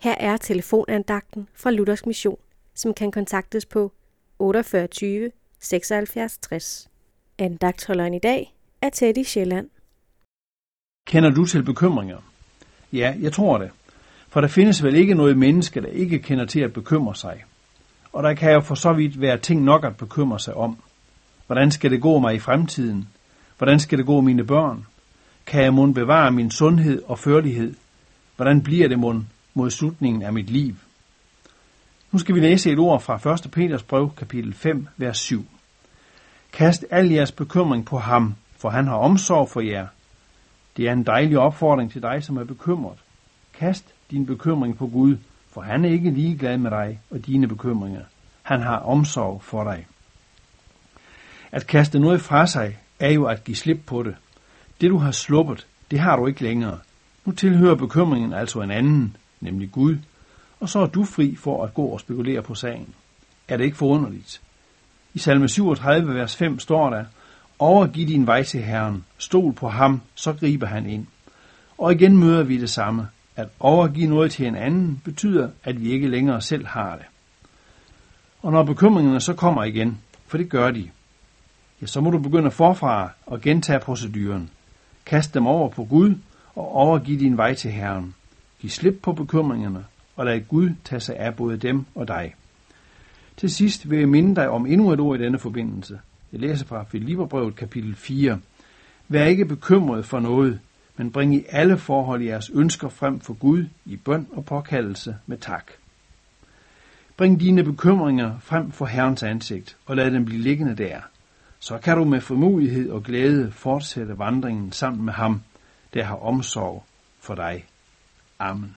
Her er telefonandagten fra Luthers Mission, som kan kontaktes på 48 76 60. Andagtholderen i dag er Teddy Sjælland. Kender du til bekymringer? Ja, jeg tror det. For der findes vel ikke noget menneske, der ikke kender til at bekymre sig. Og der kan jo for så vidt være ting nok at bekymre sig om. Hvordan skal det gå mig i fremtiden? Hvordan skal det gå mine børn? Kan jeg mund bevare min sundhed og førlighed? Hvordan bliver det mund mod slutningen af mit liv? Nu skal vi læse et ord fra 1. Peters brev, kapitel 5, vers 7. Kast al jeres bekymring på ham, for han har omsorg for jer. Det er en dejlig opfordring til dig, som er bekymret. Kast din bekymring på Gud, for han er ikke ligeglad med dig og dine bekymringer. Han har omsorg for dig. At kaste noget fra sig er jo at give slip på det. Det du har sluppet, det har du ikke længere. Nu tilhører bekymringen altså en anden, nemlig Gud, og så er du fri for at gå og spekulere på sagen. Er det ikke forunderligt? I salme 37, vers 5 står der, Overgiv din vej til Herren, stol på ham, så griber han ind. Og igen møder vi det samme. At overgive noget til en anden betyder, at vi ikke længere selv har det. Og når bekymringerne så kommer igen, for det gør de, ja, så må du begynde forfra og gentage proceduren. Kast dem over på Gud og overgiv din vej til Herren. Giv slip på bekymringerne og lad Gud tage sig af både dem og dig. Til sidst vil jeg minde dig om endnu et ord i denne forbindelse. Jeg læser fra Filipperbrevet kapitel 4. Vær ikke bekymret for noget, men bring i alle forhold jeres ønsker frem for Gud i bøn og påkaldelse med tak. Bring dine bekymringer frem for Herrens ansigt, og lad dem blive liggende der. Så kan du med formodighed og glæde fortsætte vandringen sammen med ham, der har omsorg for dig. Amen.